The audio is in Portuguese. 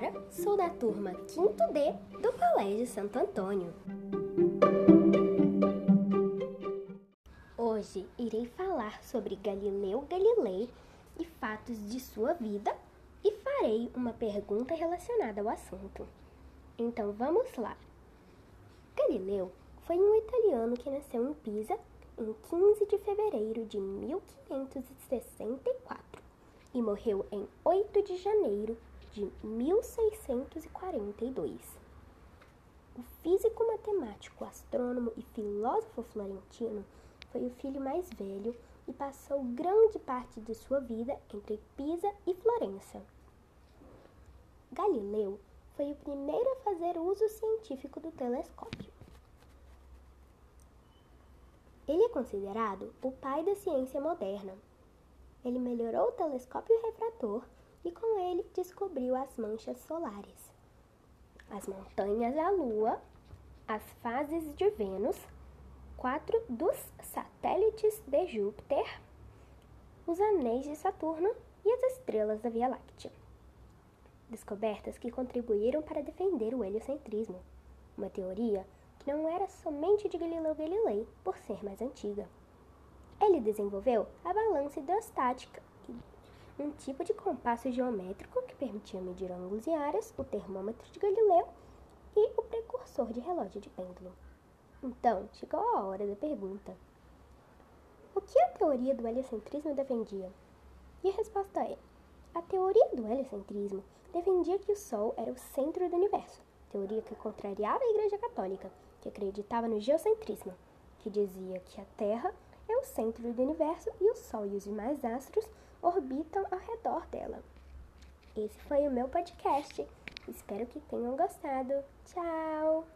Oliveira, sou da turma 5D do Colégio Santo Antônio. Hoje irei falar sobre Galileu Galilei e fatos de sua vida e farei uma pergunta relacionada ao assunto. Então vamos lá. Galileu foi um italiano que nasceu em Pisa em 15 de fevereiro de 1564 e morreu em 8 de janeiro de 1642. O físico matemático, astrônomo e filósofo florentino foi o filho mais velho e passou grande parte de sua vida entre Pisa e Florença. Galileu foi o primeiro a fazer uso científico do telescópio. Ele é considerado o pai da ciência moderna. Ele melhorou o telescópio refrator e com ele descobriu as manchas solares, as montanhas da Lua, as fases de Vênus, quatro dos satélites de Júpiter, os anéis de Saturno e as estrelas da Via Láctea. Descobertas que contribuíram para defender o heliocentrismo, uma teoria que não era somente de Galileu Galilei, por ser mais antiga. Ele desenvolveu a balança hidrostática um tipo de compasso geométrico que permitia medir ângulos e áreas, o termômetro de Galileu e o precursor de relógio de pêndulo. Então, chegou a hora da pergunta. O que a teoria do heliocentrismo defendia? E a resposta é: a teoria do heliocentrismo defendia que o Sol era o centro do universo, teoria que contrariava a Igreja Católica, que acreditava no geocentrismo, que dizia que a Terra é o centro do universo e o Sol e os demais astros orbitam ao redor dela. Esse foi o meu podcast. Espero que tenham gostado. Tchau!